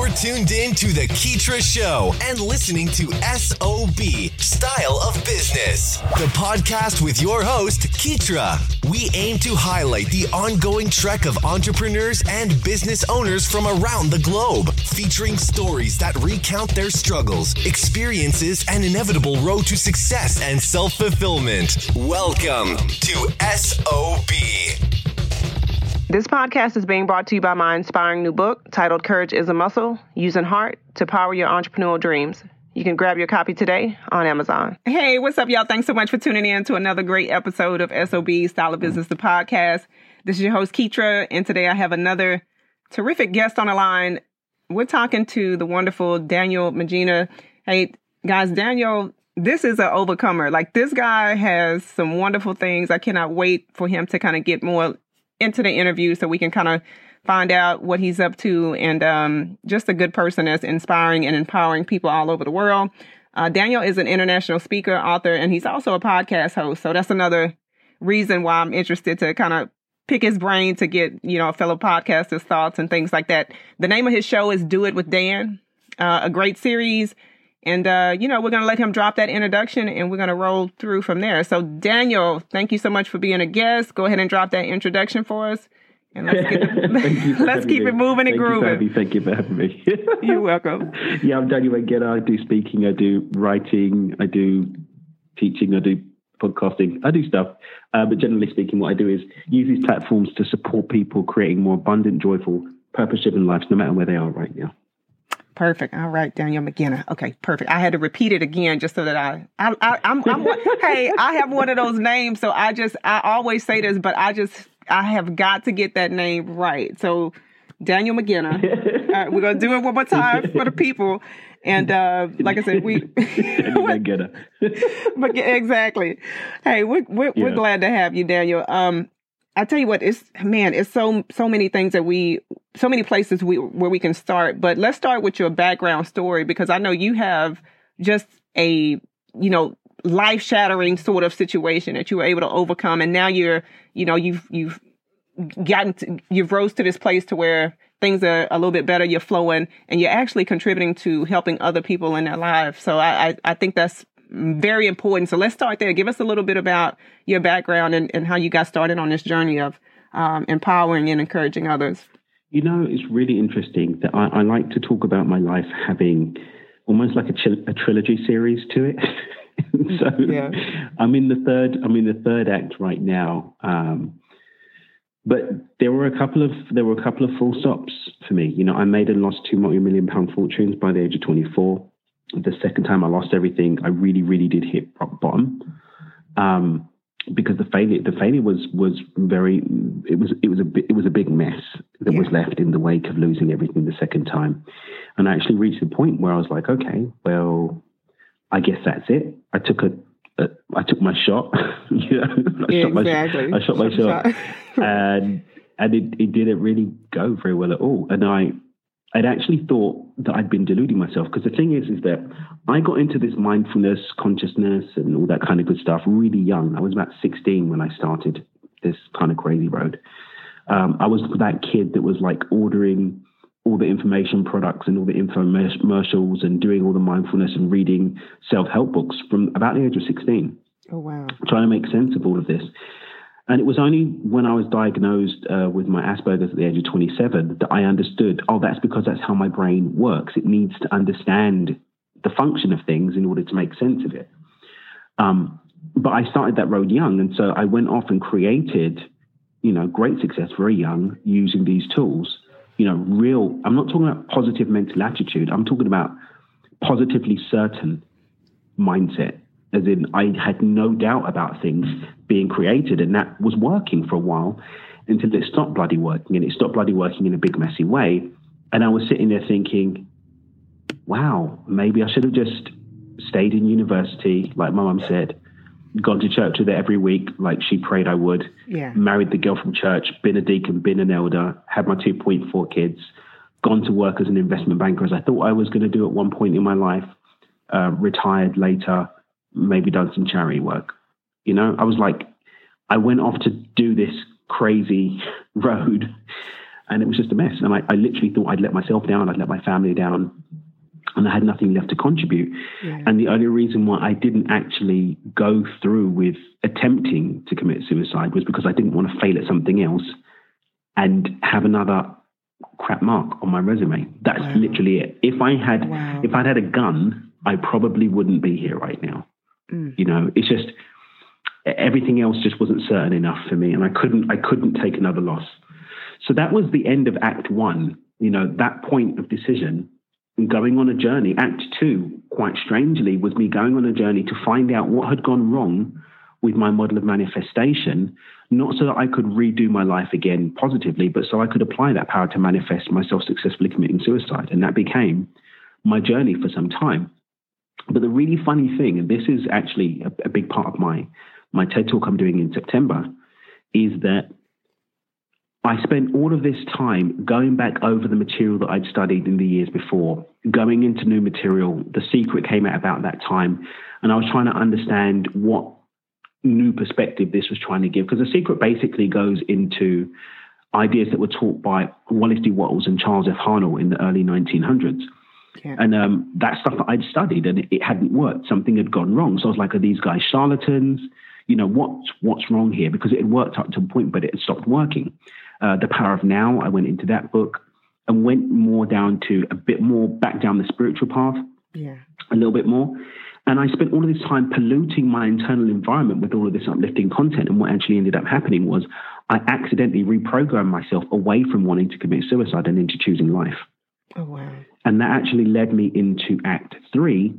You're tuned in to The Keetra Show and listening to SOB Style of Business, the podcast with your host, Keetra. We aim to highlight the ongoing trek of entrepreneurs and business owners from around the globe, featuring stories that recount their struggles, experiences, and inevitable road to success and self fulfillment. Welcome to SOB. This podcast is being brought to you by my inspiring new book titled Courage is a Muscle Using Heart to Power Your Entrepreneurial Dreams. You can grab your copy today on Amazon. Hey, what's up, y'all? Thanks so much for tuning in to another great episode of SOB Style of Business, the podcast. This is your host, Keetra, and today I have another terrific guest on the line. We're talking to the wonderful Daniel Mangena. Hey, guys, Daniel, this is an overcomer. Like, this guy has some wonderful things. I cannot wait for him to kind of get more into the interview so we can kind of find out what he's up to and um, just a good person that's inspiring and empowering people all over the world. Uh, Daniel is an international speaker, author, and he's also a podcast host. So that's another reason why I'm interested to kind of pick his brain to get, you know, fellow podcasters' thoughts and things like that. The name of his show is Do It with Dan, uh, a great series. And, uh, you know, we're going to let him drop that introduction and we're going to roll through from there. So, Daniel, thank you so much for being a guest. Go ahead and drop that introduction for us. And let's, get it, let's keep me. it moving and Thank grooving. You Thank you for having me. You're welcome. yeah, I'm Daniel Mangena. I do speaking, I do writing, I do teaching, I do podcasting, I do stuff. Uh, but generally speaking, what I do is use these platforms to support people creating more abundant, joyful, purpose driven lives, no matter where they are right now. Perfect. All right, Daniel McGinnis. Okay, perfect. I had to repeat it again just so that I, I, I I'm, I'm, hey, I have one of those names, so I just, I always say this, but I just, I have got to get that name right. So, Daniel McGinnis. All right, we're gonna do it one more time for the people. And uh, like I said, we but exactly. Hey, we're we're, Yeah. we're glad to have you, Daniel. Um, I tell you what, it's man, it's so so many things that we, so many places we where we can start. But let's start with your background story because I know you have just a you know life shattering sort of situation that you were able to overcome, and now you're you know you've you've gotten to, you've rose to this place to where things are a little bit better you're flowing and you're actually contributing to helping other people in their lives so i i, I think that's very important so let's start there give us a little bit about your background and, and how you got started on this journey of um, empowering and encouraging others You know, it's really interesting that I, I like to talk about my life having almost like a, chil- a trilogy series to it. so Yeah. I'm in the third. I'm in the third act right now. Um, but there were a couple of there were a couple of full stops for me. You know, I made and lost two multi-million pound fortunes by the age of 24. The second time I lost everything, I really, really did hit rock bottom. Um, because the failure the failure was was very it was it was a it was a big mess that was left in the wake of losing everything the second time and I actually reached the point where I was like okay well I guess that's it I took a, I took my shot you know I shot my Exactly. I shot my shot shot. and and it, it didn't really go very well at all and I I'd actually thought that I'd been deluding myself because the thing is, is that I got into this mindfulness, consciousness, and all that kind of good stuff really young. I was about 16 when I started this kind of crazy road. Um, I was that kid that was like ordering all the information products and all the infomercials and doing all the mindfulness and reading self help books from about the age of 16 oh wow trying to make sense of all of this. And it was only when I was diagnosed uh, with my Asperger's at the age of 27 that I understood, oh, that's because that's how my brain works. It needs to understand the function of things in order to make sense of it. Um, but I started that road young. And so I went off and created, you know, great success very young using these tools. You know, real, I'm not talking about positive mental attitude. I'm talking about positively certain mindset as in I had no doubt about things being created, and that was working for a while until it stopped bloody working, and it stopped bloody working in a big messy way. And I was sitting there thinking, wow, maybe I should have just stayed in university, like my mum said, gone to church with her every week, like she prayed I would, yeah married the girl from church, been a deacon, been an elder, had my 2.4 kids, gone to work as an investment banker as I thought I was going to do at one point in my life, uh, retired later, maybe done some charity work. You know, I was like, I went off to do this crazy road and it was just a mess. And I, I literally thought I'd let myself down, I'd let my family down, and I had nothing left to contribute. Yeah. And the only reason why I didn't actually go through with attempting to commit suicide was because I didn't want to fail at something else and have another crap mark on my resume. That's wow. literally it. If I had wow. if I'd had a gun, I probably wouldn't be here right now. Mm. You know, it's just everything else just wasn't certain enough for me and I couldn't I couldn't take another loss. So that was the end of act 1, you know, that point of decision and going on a journey. Act 2, quite strangely, was me going on a journey to find out what had gone wrong with my model of manifestation, not so that I could redo my life again positively, but so I could apply that power to manifest myself successfully committing suicide. And that became my journey for some time. But the really funny thing, and this is actually a, a big part of my, my TED talk I'm doing in September, is that I spent all of this time going back over the material that I'd studied in the years before, going into new material. The secret came out about that time, and I was trying to understand what new perspective this was trying to give. Because the secret basically goes into ideas that were taught by Wallace D. Wattles and Charles F. Haanel in the early 1900s. Yeah. And um, that stuff that I'd studied and it, it, hadn't worked. Something had gone wrong. So I was like, are these guys charlatans? You know, what's, what's wrong here? Because it had worked up to a point, but it had stopped working. Uh, the Power of Now, I went into that book and went more down to a bit more back down the spiritual path. Yeah. A little bit more. And I spent all of this time polluting my internal environment with all of this uplifting content. And what actually ended up happening was I accidentally reprogrammed myself away from wanting to commit suicide and into choosing life. Oh, wow. And that actually led me into Act Three,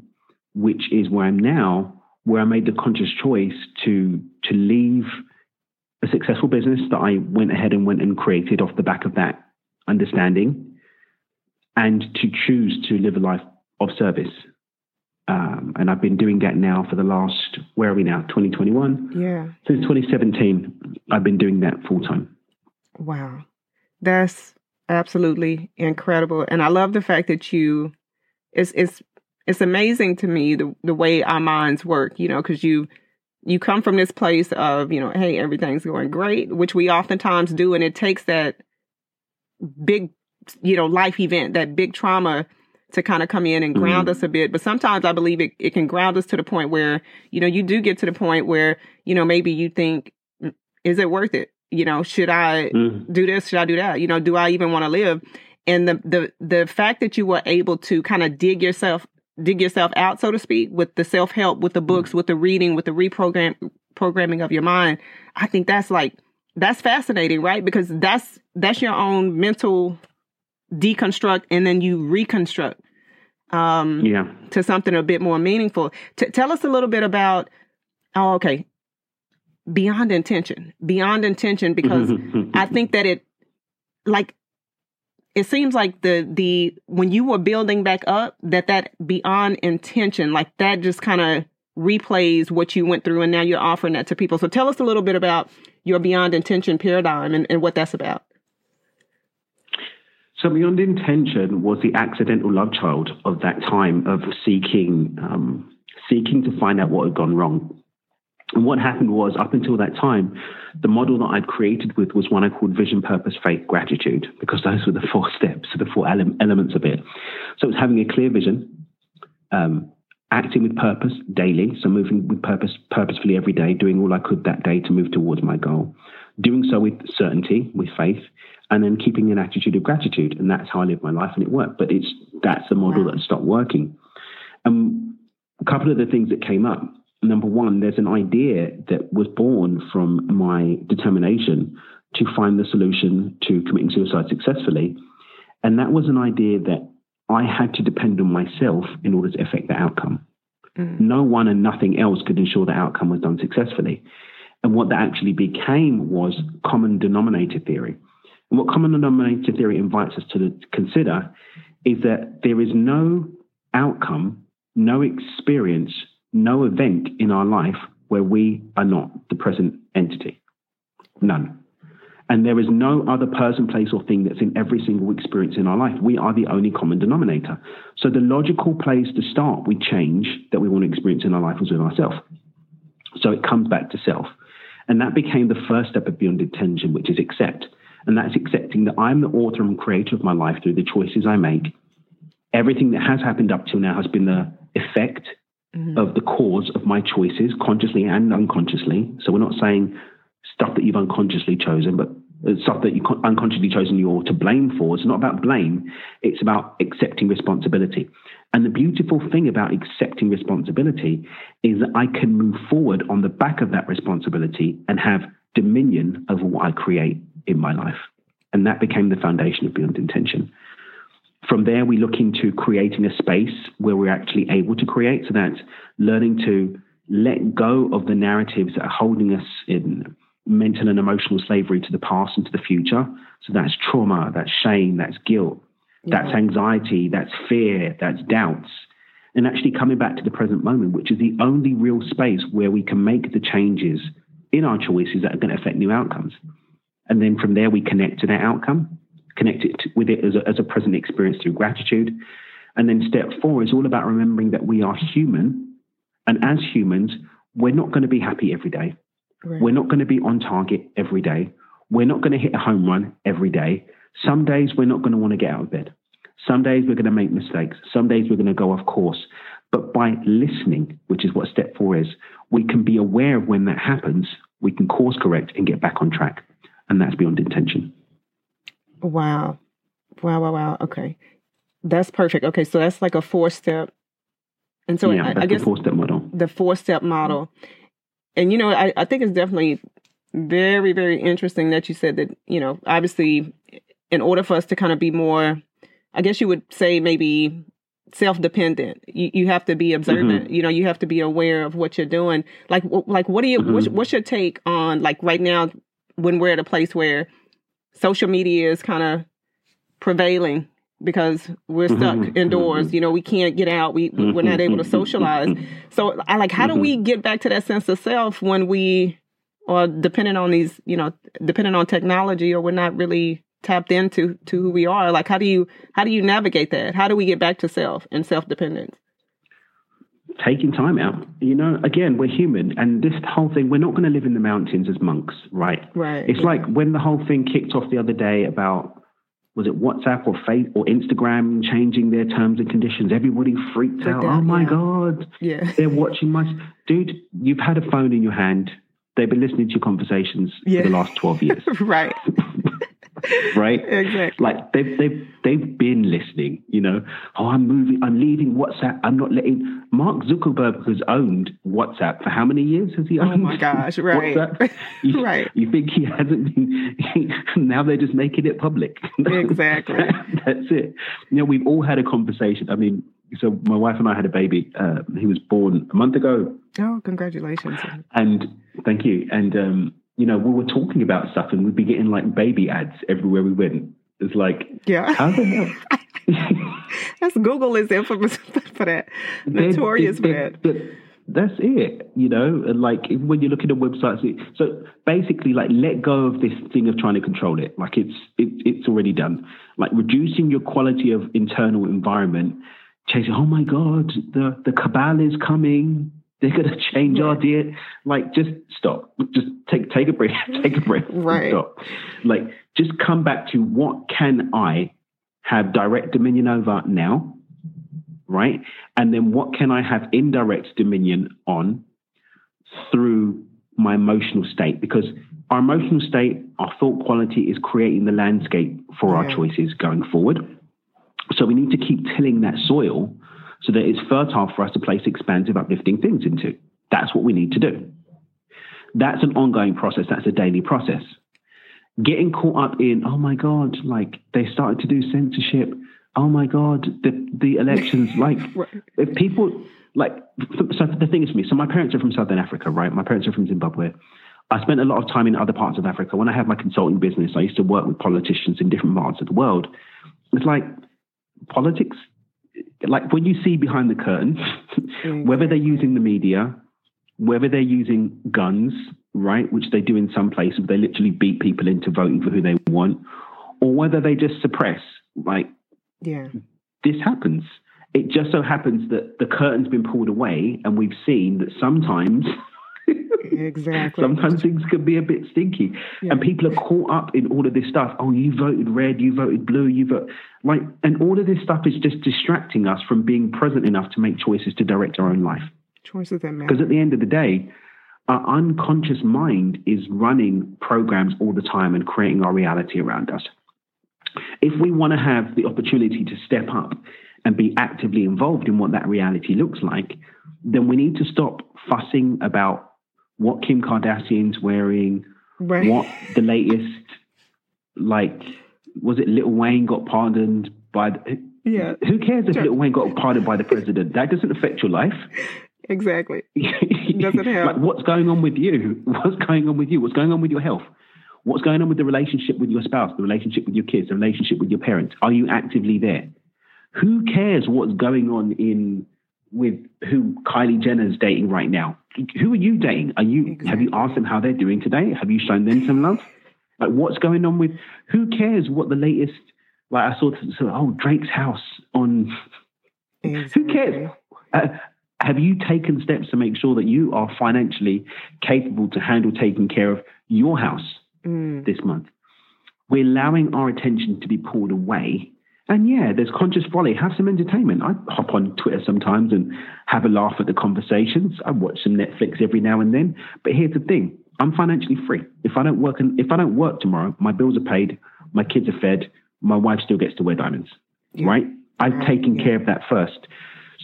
which is where I'm now, where I made the conscious choice to to leave a successful business that I went ahead and went and created off the back of that understanding, and to choose to live a life of service um, and I've been doing that now for the last, where are we now, 2021? Yeah. Since 2017, I've been doing that full time. Wow. That's absolutely incredible. And I love the fact that you, it's, it's, it's amazing to me the, the way our minds work, you know, because you, you come from this place of, you know, hey, everything's going great, which we oftentimes do. And it takes that big, you know, life event, that big trauma to kind of come in and ground mm-hmm. us a bit. But sometimes I believe it, it can ground us to the point where, you know, you do get to the point where, you know, maybe you think, mm, is it worth it? You know, should I mm-hmm. do this? Should I do that? You know, do I even want to live? And the, the, the fact that you were able to kind of dig yourself, dig yourself out, so to speak, with the self help, with the books, with the reading, with the reprogram, programming of your mind, I think that's like, that's fascinating, right? Because that's, that's your own mental deconstruct and then you reconstruct um, yeah. to something a bit more meaningful. T- tell us a little bit about, oh, okay, beyond intention, beyond intention, because I think that it, like, it seems like the the when you were building back up that that beyond intention like that just kind of replays what you went through and now you're offering that to people so tell us a little bit about your beyond intention paradigm and, and what that's about so beyond intention was the accidental love child of that time of seeking, um, seeking to find out what had gone wrong. And what happened was, up until that time, the model that I'd created with was one I called vision, purpose, faith, gratitude, because those were the four steps, the four ele- elements of it. So it was having a clear vision, um, acting with purpose daily, so moving with purpose purposefully every day, doing all I could that day to move towards my goal, doing so with certainty, with faith, and then keeping an attitude of gratitude. And that's how I live my life, and it worked. But it's that's the model wow. that stopped working. Um, a couple of the things that came up. Number one, there's an idea that was born from my determination to find the solution to committing suicide successfully. And that was an idea that I had to depend on myself in order to affect the outcome. Mm. No one and nothing else could ensure the outcome was done successfully. And what that actually became was common denominator theory. And what common denominator theory invites us to consider is that there is no outcome, no experience, no event in our life where we are not the present entity. None. And there is no other person, place, or thing that's in every single experience in our life. We are the only common denominator. So the logical place to start with change that we want to experience in our life is with ourselves. So it comes back to self. And that became the first step of beyond intention, which is accept. And that's accepting that I'm the author and creator of my life through the choices I make. Everything that has happened up till now has been the effect mm-hmm. of the cause of my choices, consciously and unconsciously. So we're not saying stuff that you've unconsciously chosen, but stuff that you unconsciously chosen you're to blame for. It's not about blame. It's about accepting responsibility. And the beautiful thing about accepting responsibility is that I can move forward on the back of that responsibility and have dominion over what I create in my life. And that became the foundation of Beyond Intention. From there, we look into creating a space where we're actually able to create. So that's learning to let go of the narratives that are holding us in mental and emotional slavery to the past and to the future. So that's trauma, that's shame, that's guilt, yeah. that's anxiety, that's fear, that's doubts. And actually coming back to the present moment, which is the only real space where we can make the changes in our choices that are going to affect new outcomes. And then from there, we connect to that outcome, connect it with it as a, as a present experience through gratitude. And then step four is all about remembering that we are human. And as humans, we're not going to be happy every day. Right. We're not going to be on target every day. We're not going to hit a home run every day. Some days we're not going to want to get out of bed. Some days we're going to make mistakes. Some days we're going to go off course. But by listening, which is what step four is, we can be aware of when that happens. We can course correct and get back on track. And that's beyond intention. Wow. Wow, wow, wow. Okay. That's perfect. Okay. So that's like a four step. And so yeah, I, I guess the four step model. The four step model and you know, I, I think it's definitely very, very interesting that you said that, you know, obviously in order for us to kind of be more, I guess you would say maybe self-dependent you, you have to be observant mm-hmm. you know you have to be aware of what you're doing like like what do you mm-hmm. what's, what's your take on like right now when we're at a place where social media is kind of prevailing because we're stuck mm-hmm. indoors. Mm-hmm. You know, we can't get out. We mm-hmm. we're not able to socialize. So I like how do we mm-hmm. get back to that sense of self when we or depending on these, you know, depending on technology or we're not really tapped into to who we are. Like how do you how do you navigate that? How do we get back to self and self dependence? Taking time out. You know, again, we're human and this whole thing, we're not going to live in the mountains as monks, right? Right. It's like when the whole thing kicked off the other day about was it WhatsApp or Facebook or Instagram changing their terms and conditions? Everybody freaked out. That, oh my yeah. God. Yeah. They're watching my dude, you've had a phone in your hand. They've been listening to your conversations yeah. for the last 12 years. right. right? Exactly. Like they've they've they've been listening. You know, oh, I'm moving, I'm leaving WhatsApp. I'm not letting Mark Zuckerberg has owned WhatsApp for how many years has he owned? Oh my gosh! Right? You, right. You think he hasn't been? now they're just making it public. exactly. That's it. You know, we've all had a conversation. I mean, so my wife and I had a baby. Uh, he was born a month ago. Oh, congratulations! And thank you. And um, you know, we were talking about stuff and we'd be getting like baby ads everywhere we went. It's like, yeah, how the hell? That's Google is infamous for that, notorious for that. That's it, you know. And like when you're looking at websites, so basically, like let go of this thing of trying to control it. Like it's it, it's already done. Like reducing your quality of internal environment. Chasing, oh my god, the the cabal is coming they're going to change yeah. our diet. Like, just stop. Just take take a breath. Take a breath. Right. Stop. Like, just come back to what can I have direct dominion over now, right? And then what can I have indirect dominion on through my emotional state? Because our emotional state, our thought quality is creating the landscape for yeah. our choices going forward. So we need to keep tilling that soil so that it's fertile for us to place expansive, uplifting things into. That's what we need to do. That's an ongoing process. That's a daily process. Getting caught up in, oh my God, like they started to do censorship. Oh my God, the, the elections, like if people, like, so the thing is for me, so my parents are from Southern Africa, right? My parents are from Zimbabwe. I spent a lot of time in other parts of Africa. When I had my consulting business, I used to work with politicians in different parts of the world. It's like politics like when you see behind the curtain, mm-hmm. whether they're using the media, whether they're using guns, right, which they do in some places, they literally beat people into voting for who they want, or whether they just suppress, like, yeah, this happens. It just so happens that the curtain's been pulled away, and we've seen that sometimes Exactly. Sometimes things can be a bit stinky, yeah. and people are caught up in all of this stuff. Oh, you voted red, you voted blue, you vote like, and all of this stuff is just distracting us from being present enough to make choices to direct our own life. Choices that matter. Because at the end of the day, our unconscious mind is running programs all the time and creating our reality around us. If we want to have the opportunity to step up and be actively involved in what that reality looks like, then we need to stop fussing about what Kim Kardashian's wearing, right. what the latest, like, was it Lil Wayne got pardoned by the, yeah. Who cares if Lil Wayne got pardoned by the president? That doesn't affect your life. Exactly. Doesn't help. like, what's going on with you? What's going on with you? What's going on with your health? What's going on with the relationship with your spouse, the relationship with your kids, the relationship with your parents? Are you actively there? Who cares what's going on in with who Kylie Jenner's dating right now? Who are you dating? Are you exactly. have you asked them how they're doing today? Have you shown them some love? Like what's going on with who cares what the latest like I saw so, oh Drake's house on exactly. who cares? Uh, have you taken steps to make sure that you are financially capable to handle taking care of your house mm. this month? We're allowing our attention to be pulled away. And yeah, there's conscious folly. Have some entertainment. I hop on Twitter sometimes and have a laugh at the conversations. I watch some Netflix every now and then. But here's the thing: I'm financially free. If I don't work, and if I don't work tomorrow, my bills are paid, my kids are fed, my wife still gets to wear diamonds. Yeah. Right? I've taken yeah. care of that first.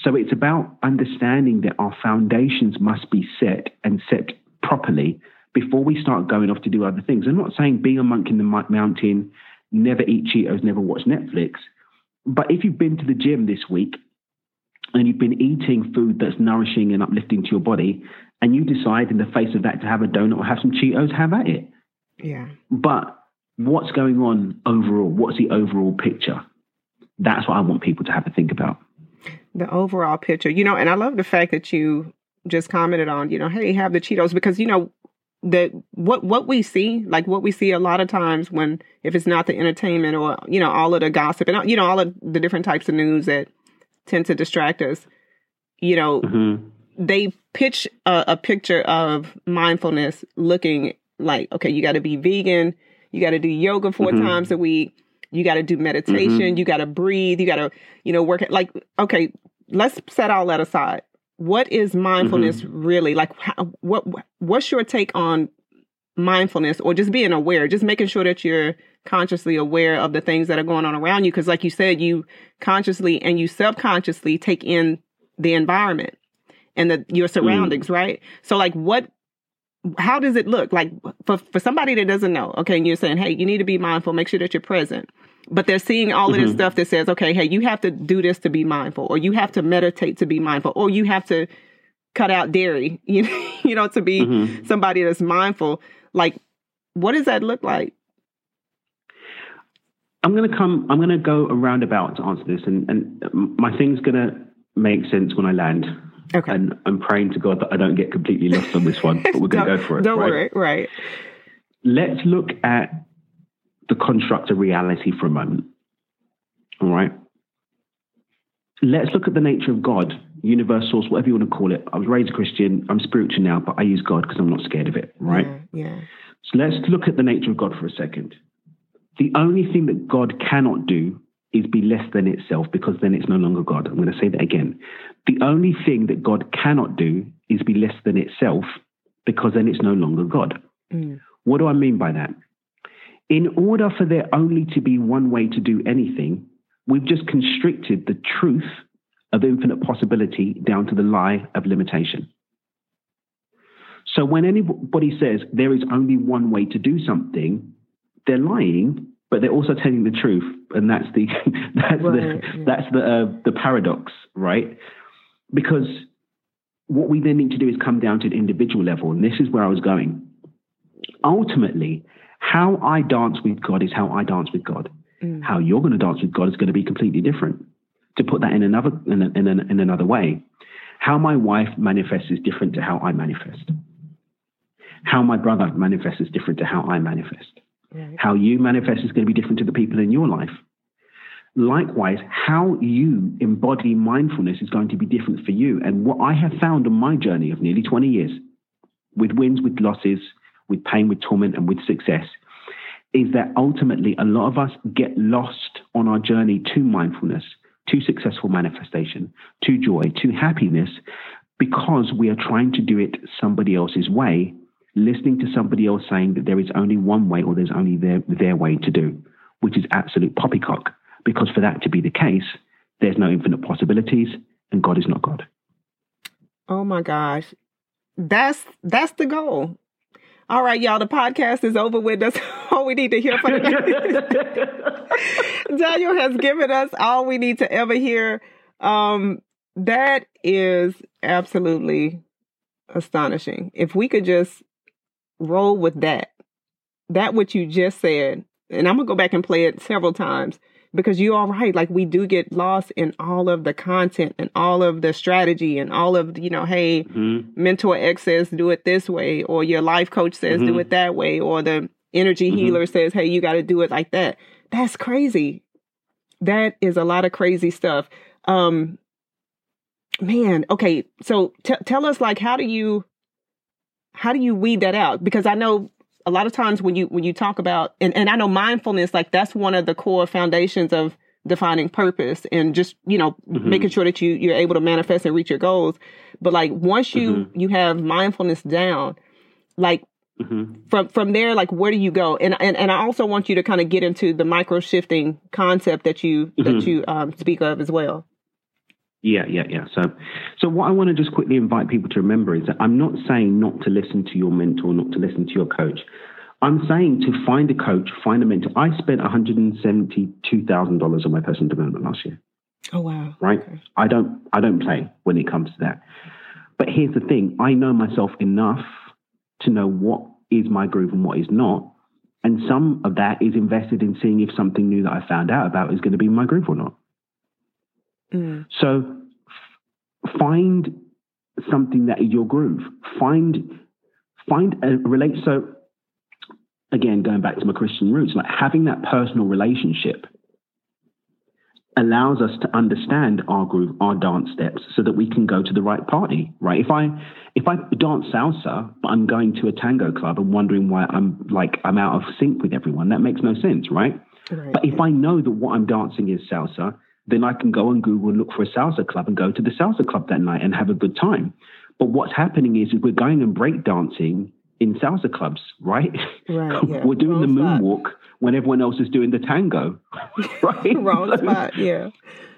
So it's about understanding that our foundations must be set and set properly before we start going off to do other things. I'm not saying be a monk in the mountain, never eat Cheetos, never watch Netflix. But if you've been to the gym this week and you've been eating food that's nourishing and uplifting to your body, and you decide in the face of that to have a donut or have some Cheetos, have at it. Yeah. But what's going on overall? What's the overall picture? That's what I want people to have to think about the overall picture. You know, and I love the fact that you just commented on, you know, hey, have the Cheetos because you know that what what we see, like what we see a lot of times when if it's not the entertainment or you know all of the gossip and you know all of the different types of news that tend to distract us, you know, mm-hmm. they pitch a, a picture of mindfulness looking like okay, you got to be vegan, you got to do yoga 4 mm-hmm. times a week you got to do meditation. Mm-hmm. You got to breathe. You got to, you know, work like, okay, let's set all that aside. What is mindfulness mm-hmm. really like? How, what, what's your take on mindfulness or just being aware, just making sure that you're consciously aware of the things that are going on around you? Cause like you said, you consciously and you subconsciously take in the environment and the, your surroundings, mm. right? So like what how does it look like for, for somebody that doesn't know okay and you're saying hey you need to be mindful make sure that you're present but they're seeing all of this mm-hmm. stuff that says okay hey you have to do this to be mindful or you have to meditate to be mindful or you have to cut out dairy you know, you know to be mm-hmm. somebody that's mindful like what does that look like i'm going to come i'm going to go around about to answer this and, and my thing's going to make sense when i land Okay. And I'm praying to God that I don't get completely lost on this one, but we're going to go for it. Don't right? worry. Right. Let's look at the construct of reality for a moment. All right. Let's look at the nature of God, universe source, whatever you want to call it. I was raised a Christian. I'm spiritual now, but I use God because I'm not scared of it. Right. Yeah, yeah. So let's look at the nature of God for a second. The only thing that God cannot do is be less than itself because then it's no longer God. I'm going to say that again. The only thing that God cannot do is be less than itself because then it's no longer God. Mm. What do I mean by that? In order for there only to be one way to do anything, we've just constricted the truth of infinite possibility down to the lie of limitation. So when anybody says there is only one way to do something, they're lying, but they're also telling the truth, and that's the that's right, the yeah. that's the uh, the paradox, right? because what we then need to do is come down to an individual level. And this is where I was going. Ultimately, how I dance with God is how I dance with God. Mm. How you're going to dance with God is going to be completely different. To put that in another in, a, in, a, in another way, how my wife manifests is different to how I manifest. How my brother manifests is different to how I manifest. Right. How you manifest is going to be different to the people in your life. Likewise, how you embody mindfulness is going to be different for you. And what I have found on my journey of nearly 20 years, with wins, with losses, with pain, with torment, and with success, is that ultimately a lot of us get lost on our journey to mindfulness, to successful manifestation, to joy, to happiness, because we are trying to do it somebody else's way, listening to somebody else saying that there is only one way or there's only their, their way to do, which is absolute poppycock. Because for that to be the case, there's no infinite possibilities, and God is not God. Oh my gosh. That's that's the goal. All right, y'all, the podcast is over with. That's all we need to hear for today. Daniel has given us all we need to ever hear. Um, that is absolutely astonishing. If we could just roll with that, that what you just said, and I'm gonna go back and play it several times because you're right. Like we do get lost in all of the content and all of the strategy and all of, you know, hey, mm-hmm. mentor X says do it this way, or your life coach says mm-hmm. do it that way, or the energy mm-hmm. healer says, hey, you got to do it like that. That's crazy. That is a lot of crazy stuff. Um, man, okay. So t- tell us like, how do you, how do you weed that out? Because I know a lot of times when you when you talk about and, and I know mindfulness, like that's one of the core foundations of defining purpose and just you know mm-hmm. making sure that you you're able to manifest and reach your goals but like once you mm-hmm. you have mindfulness down like mm-hmm. from from there like where do you go and and, and i also want you to kind of get into the micro shifting concept that you that mm-hmm. you um, speak of as well yeah, yeah, yeah. So, so what I want to just quickly invite people to remember is that I'm not saying not to listen to your mentor, not to listen to your coach. I'm saying to find a coach, find a mentor. I spent $172,000 on my personal development last year. Oh wow! Right? Okay. I don't, I don't play when it comes to that. But here's the thing: I know myself enough to know what is my groove and what is not. And some of that is invested in seeing if something new that I found out about is going to be my groove or not. Mm. So f- find something that is your groove. Find find a relate. So again, going back to my Christian roots, like having that personal relationship allows us to understand our groove, our dance steps, so that we can go to the right party. Right? If I if I dance salsa, but I'm going to a tango club and wondering why I'm like I'm out of sync with everyone, that makes no sense, right? right. But if I know that what I'm dancing is salsa, then I can go on Google and look for a salsa club and go to the salsa club that night and have a good time. But what's happening is, we're going and breakdancing in salsa clubs, right? Right. Yeah. we're doing Wrong the moonwalk spot. when everyone else is doing the tango, right? Wrong so, spot. Yeah.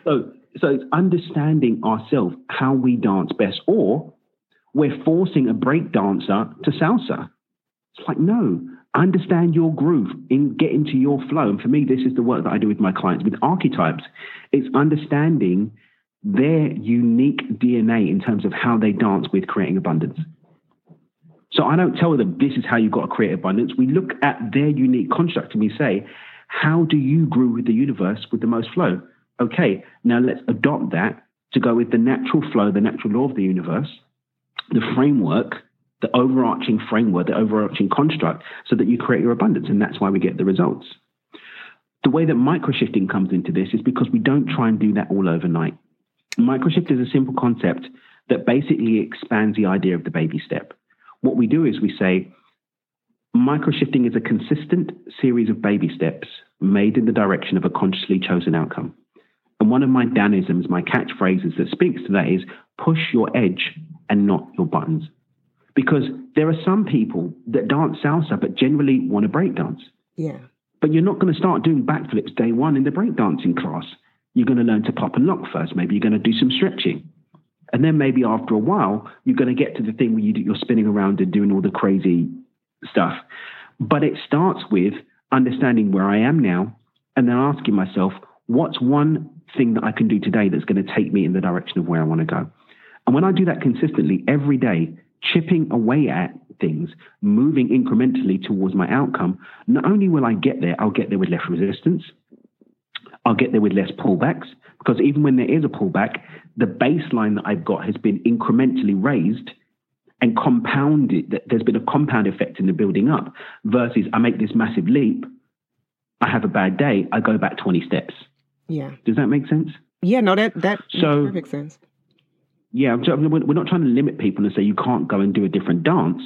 So, so it's understanding ourselves how we dance best, or we're forcing a break dancer to salsa. It's like no, understand your groove in get into your flow. And for me this is the work that i do with my clients with archetypes. It's understanding their unique dna in terms of how they dance with creating abundance. So i don't tell them this is how you've got to create abundance. We look at their unique construct and we say how do you groove with the universe with the most flow? Okay now let's adopt that to go with the natural flow the natural law of the universe the framework the overarching framework, the overarching construct, so that you create your abundance. And that's why we get the results. The way that microshifting comes into this is because we don't try and do that all overnight. Microshift is a simple concept that basically expands the idea of the baby step. What we do is we say, microshifting is a consistent series of baby steps made in the direction of a consciously chosen outcome. And one of my Danisms, my catchphrases that speaks to that is push your edge and not your buttons. Because there are some people that dance salsa but generally want to break dance. Yeah. But you're not going to start doing backflips day one in the breakdancing class. You're going to learn to pop and lock first. Maybe you're going to do some stretching. And then maybe after a while, you're going to get to the thing where you do, you're spinning around and doing all the crazy stuff. But it starts with understanding where I am now and then asking myself, what's one thing that I can do today that's going to take me in the direction of where I want to go? And when I do that consistently every day, chipping away at things, moving incrementally towards my outcome, not only will I get there, I'll get there with less resistance. I'll get there with less pullbacks because even when there is a pullback, the baseline that I've got has been incrementally raised and compounded. There's been a compound effect in the building up versus I make this massive leap. I have a bad day. I go back 20 steps. Yeah. Does that make sense? Yeah, no, that, that so, makes perfect sense Yeah, we're not trying to limit people and say you can't go and do a different dance,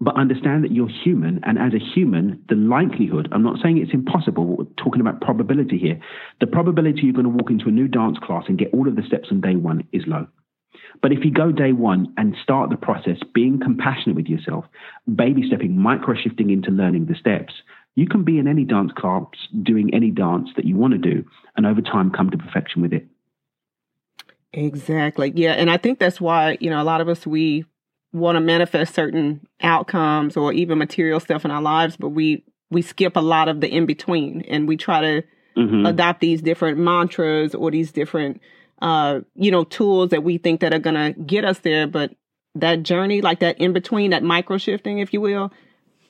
but understand that you're human. And as a human, the likelihood, I'm not saying it's impossible, we're talking about probability here. The probability you're going to walk into a new dance class and get all of the steps on day one is low. But if you go day one and start the process being compassionate with yourself, baby stepping, micro shifting into learning the steps, you can be in any dance class doing any dance that you want to do and over time come to perfection with it. Exactly. Yeah. And I think that's why, you know, a lot of us, we want to manifest certain outcomes or even material stuff in our lives, but we, we skip a lot of the in between and we try to mm-hmm. adopt these different mantras or these different, uh, you know, tools that we think that are going to get us there. But that journey, like that in between, that micro shifting, if you will,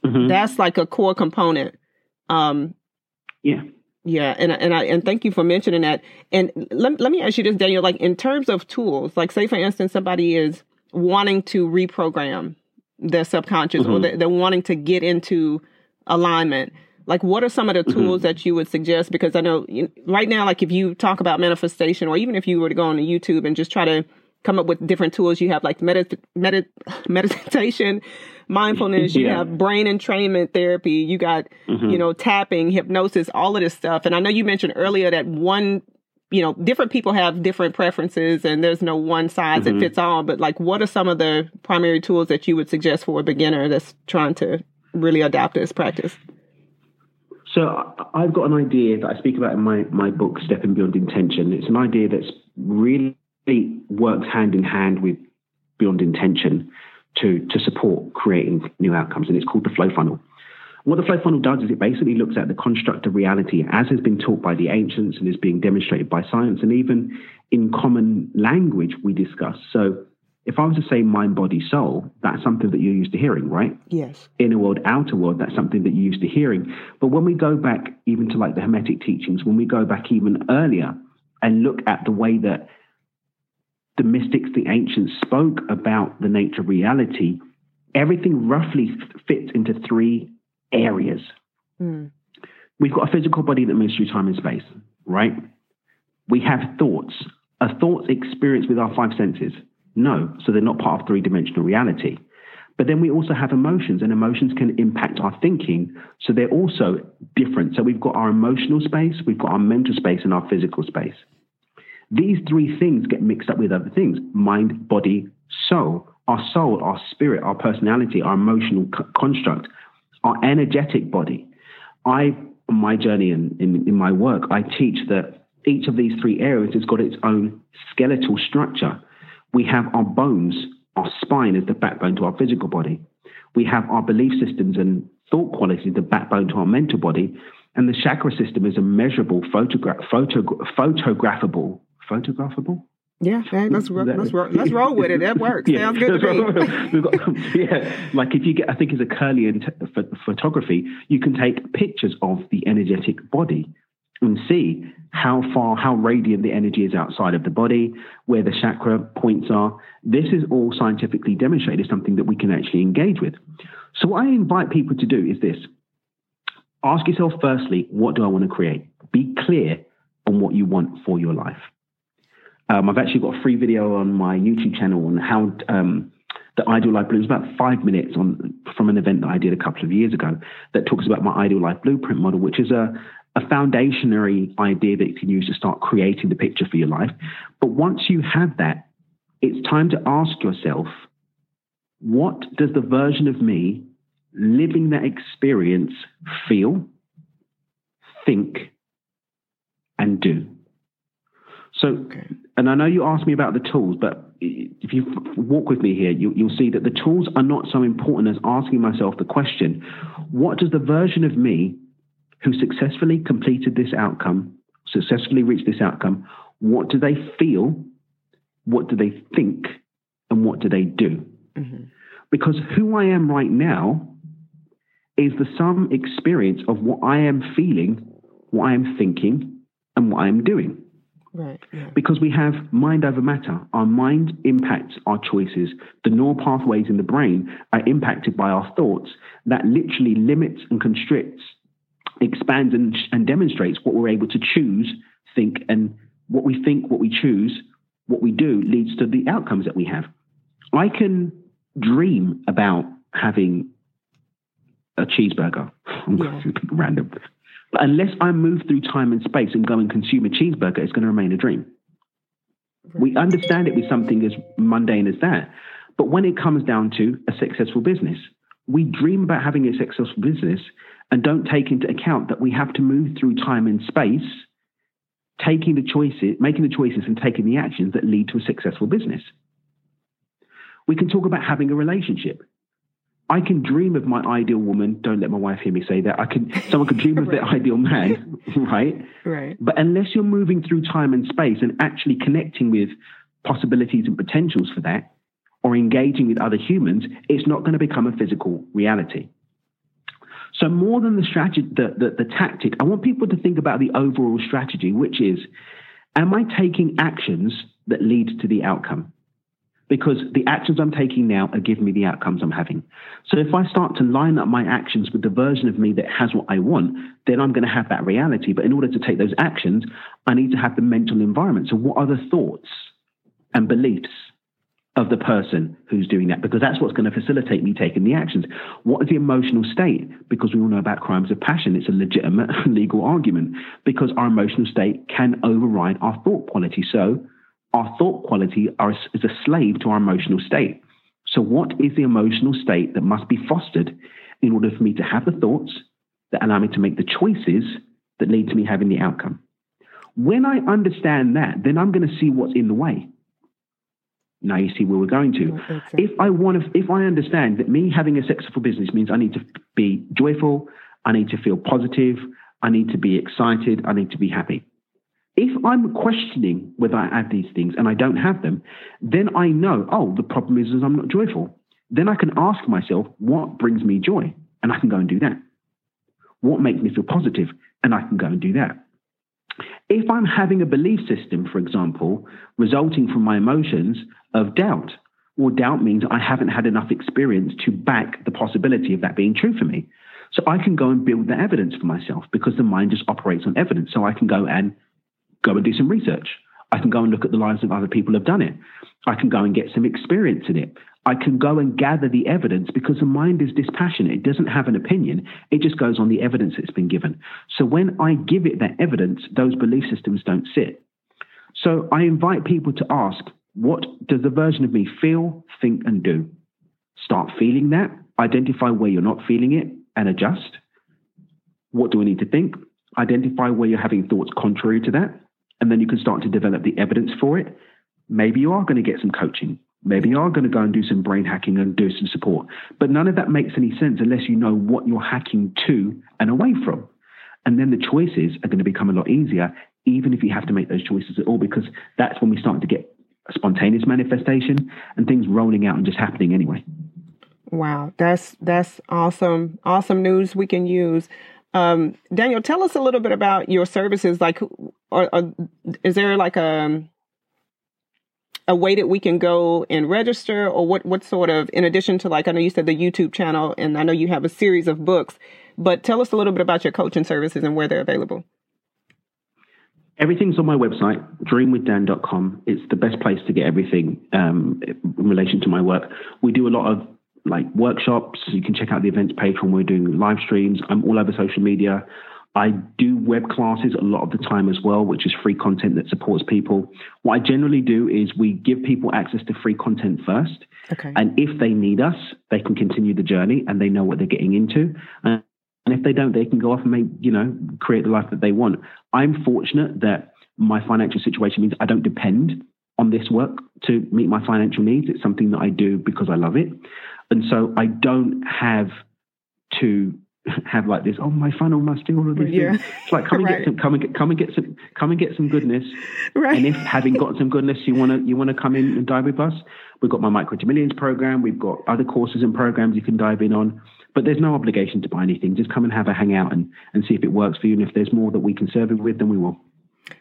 mm-hmm. that's like a core component. Um, yeah. Yeah, and and I and thank you for mentioning that. And let let me ask you this, Daniel. Like in terms of tools, like say for instance, somebody is wanting to reprogram their subconscious, mm-hmm. or they're, they're, wanting to get into alignment. Like, what are some of the mm-hmm. tools mm-hmm. that you would suggest? Because I know you, right now, like if you talk about manifestation, or even if you were to go on YouTube and just try to come up with different tools, you have like medit- medit- meditation mindfulness, you have brain entrainment therapy, you got, mm-hmm. you know, tapping, hypnosis, all of this stuff. And I know you mentioned earlier that one, you know, different people have different preferences and there's no one size mm-hmm. that fits all. But like, what are some of the primary tools that you would suggest for a beginner that's trying to really adopt this practice? So I've got an idea that I speak about in my, my book, Stepping Beyond Intention. It's an idea that's really works hand in hand with Beyond Intention to, to support creating new outcomes, and it's called the flow funnel. What the flow funnel does is it basically looks at the construct of reality as has been taught by the ancients and is being demonstrated by science, and even in common language we discuss. So, if I was to say mind, body, soul, that's something that you're used to hearing, right? Yes. Inner world, outer world, that's something that you're used to hearing. But when we go back even to like the Hermetic teachings, when we go back even earlier and look at the way that the mystics, the ancients spoke about the nature of reality, everything roughly fits into three areas. Mm. We've got a physical body that moves through time and space, right? We have thoughts. Are thoughts experienced with our five senses? No, so they're not part of three dimensional reality. But then we also have emotions, and emotions can impact our thinking. So they're also different. So we've got our emotional space, we've got our mental space, and our physical space. These three things get mixed up with other things mind, body, soul. Our soul, our spirit, our personality, our emotional construct, our energetic body. I, on my journey and in, in, in my work, I teach that each of these three areas has got its own skeletal structure. We have our bones, our spine is the backbone to our physical body. We have our belief systems and thought qualities, the backbone to our mental body. And the chakra system is a measurable, photogra- photographable photographable. Yeah, hey, let's ro- let's ro- let's roll with it. That works. yeah, Sounds good to me. got, yeah, like if you get, I think, it's a Kirlian t- photography, you can take pictures of the energetic body and see how far, how radiant the energy is outside of the body, where the chakra points are. This is all scientifically demonstrated, something that we can actually engage with. So, what I invite people to do is this ask yourself firstly, what do I want to create? Be clear on what you want for your life. Um, I've actually got a free video on my YouTube channel on how um, the Ideal Life Blueprint. It's about five minutes on from an event that I did a couple of years ago that talks about my Ideal Life Blueprint model, which is a a foundationary idea that you can use to start creating the picture for your life. But once you have that, it's time to ask yourself, what does the version of me living that experience feel, think, and do? So, okay. And I know you asked me about the tools, but if you walk with me here, you, you'll see that the tools are not so important as asking myself the question what does the version of me who successfully completed this outcome, successfully reached this outcome, what do they feel? What do they think? And what do they do? Mm-hmm. Because who I am right now is the sum experience of what I am feeling, what I am thinking, and what I am doing. Right. Yeah. Because we have mind over matter. Our mind impacts our choices. The neural pathways in the brain are impacted by our thoughts. That literally limits and constricts, expands and, and demonstrates what we're able to choose, think, and what we think, what we choose, what we do leads to the outcomes that we have. I can dream about having a cheeseburger. Yeah. random. Unless I move through time and space and go and consume a cheeseburger, it's going to remain a dream. We understand it with something as mundane as that. But when it comes down to a successful business, we dream about having a successful business and don't take into account that we have to move through time and space, taking the choices, making the choices and taking the actions that lead to a successful business. We can talk about having a relationship. I can dream of my ideal woman. Don't let my wife hear me say that. I can. Someone could dream of right. their ideal man, right? Right. But unless you're moving through time and space and actually connecting with possibilities and potentials for that, or engaging with other humans, it's not going to become a physical reality. So more than the strategy, the, the, the tactic, I want people to think about the overall strategy, which is, am I taking actions that lead to the outcome? Because the actions I'm taking now are giving me the outcomes I'm having. So if I start to line up my actions with the version of me that has what I want, then I'm going to have that reality. But in order to take those actions, I need to have the mental environment. So what are the thoughts and beliefs of the person who's doing that? Because that's what's going to facilitate me taking the actions. What is the emotional state? Because we all know about crimes of passion. It's a legitimate legal argument because our emotional state can override our thought quality. So our thought quality are, is a slave to our emotional state. So, what is the emotional state that must be fostered in order for me to have the thoughts that allow me to make the choices that lead to me having the outcome? When I understand that, then I'm going to see what's in the way. Now you see where we're going to. If I want to, if I understand that me having a successful business means I need to be joyful, I need to feel positive, I need to be excited, I need to be happy. If I'm questioning whether I have these things and I don't have them, then I know, oh, the problem is, is I'm not joyful. Then I can ask myself, what brings me joy? And I can go and do that. What makes me feel positive? And I can go and do that. If I'm having a belief system, for example, resulting from my emotions of doubt, well, doubt means I haven't had enough experience to back the possibility of that being true for me. So I can go and build the evidence for myself because the mind just operates on evidence. So I can go and go and do some research. I can go and look at the lives of other people who have done it. I can go and get some experience in it. I can go and gather the evidence because the mind is dispassionate. It doesn't have an opinion. It just goes on the evidence that's been given. So when I give it that evidence, those belief systems don't sit. So I invite people to ask, what does the version of me feel, think, and do? Start feeling that, identify where you're not feeling it, and adjust. What do I need to think? Identify where you're having thoughts contrary to that, and then you can start to develop the evidence for it. Maybe you are going to get some coaching. Maybe you are going to go and do some brain hacking and do some support. But none of that makes any sense unless you know what you're hacking to and away from. And then the choices are going to become a lot easier, even if you have to make those choices at all, because that's when we start to get a spontaneous manifestation and things rolling out and just happening anyway. Wow, that's that's awesome, awesome news we can use. Um, Daniel, tell us a little bit about your services. Like, or, or, is there like a a way that we can go and register, or what? What sort of, in addition to like, I know you said the YouTube channel, and I know you have a series of books, but tell us a little bit about your coaching services and where they're available. Everything's on my website, dreamwithdan.com. It's the best place to get everything um, in relation to my work. We do a lot of like workshops. You can check out the events page when we're doing live streams. I'm all over social media. I do web classes a lot of the time as well, which is free content that supports people. What I generally do is we give people access to free content first. Okay. And if they need us, they can continue the journey and they know what they're getting into. And if they don't, they can go off and make, you know, create the life that they want. I'm fortunate that my financial situation means I don't depend on this work to meet my financial needs. It's something that I do because I love it. And so I don't have to have like this. Oh, my funnel must do all of these yeah. things. It's like come and right. get some, come and get, come and get some, come and get some goodness. Right. And if having got some goodness, you want to, you want to come in and dive with us. We've got my micro to millions program. We've got other courses and programs you can dive in on. But there's no obligation to buy anything. Just come and have a hangout and, and see if it works for you. And if there's more that we can serve you with, then we will.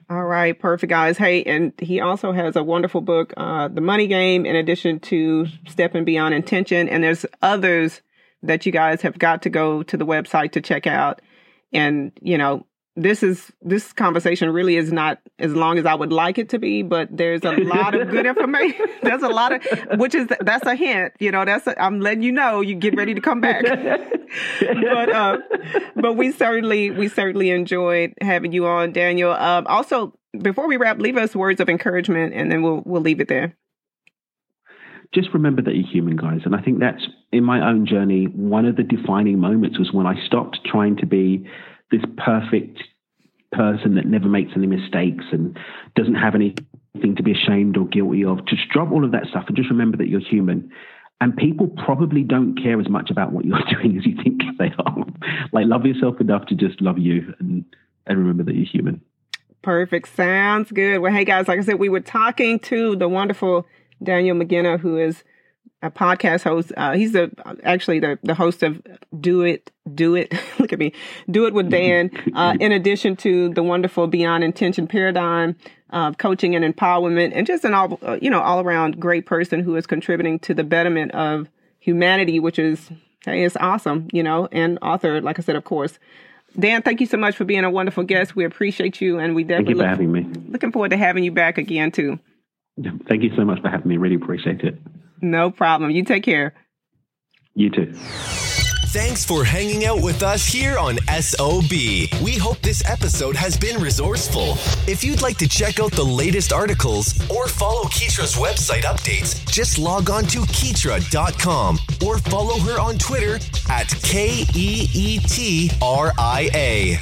All right, perfect, guys. Hey, and he also has a wonderful book, uh, The Money Game, in addition to Stepping Beyond Intention. And there's others that you guys have got to go to the website to check out. And, you know, this is this conversation really is not as long as I would like it to be, but there's a lot of good information. there's a lot of which is that's a hint, you know. That's i am letting you know you get ready to come back. but uh, but we certainly we certainly enjoyed having you on, Daniel. Um, also, before we wrap, leave us words of encouragement, and then we'll we'll leave it there. Just remember that you're human, guys, and I think that's in my own journey. One of the defining moments was when I stopped trying to be this perfect person that never makes any mistakes and doesn't have anything to be ashamed or guilty of. Just drop all of that stuff and just remember that you're human. And people probably don't care as much about what you're doing as you think they are. like, love yourself enough to just love you and, and remember that you're human. Perfect. Sounds good. Well, hey guys, like I said, we were talking to the wonderful Daniel Mangena, who is a podcast host. Uh, he's the actually the the host of Do It, Do It. Look at me, Do It with Dan. Uh, in addition to the wonderful Beyond Intention paradigm of coaching and empowerment, and just an all uh, you know all around great person who is contributing to the betterment of humanity, which is hey, it's awesome, you know. And author, like I said, of course. Dan, thank you so much for being a wonderful guest. We appreciate you, and we definitely thank you for having me. Looking forward to having you back again too. Thank you so much for having me. Really appreciate it. No problem. You take care. You too. Thanks for hanging out with us here on SOB. We hope this episode has been resourceful. If you'd like to check out the latest articles or follow Keetria's website updates, just log on to Keetria.com or follow her on Twitter at K E E T R I A.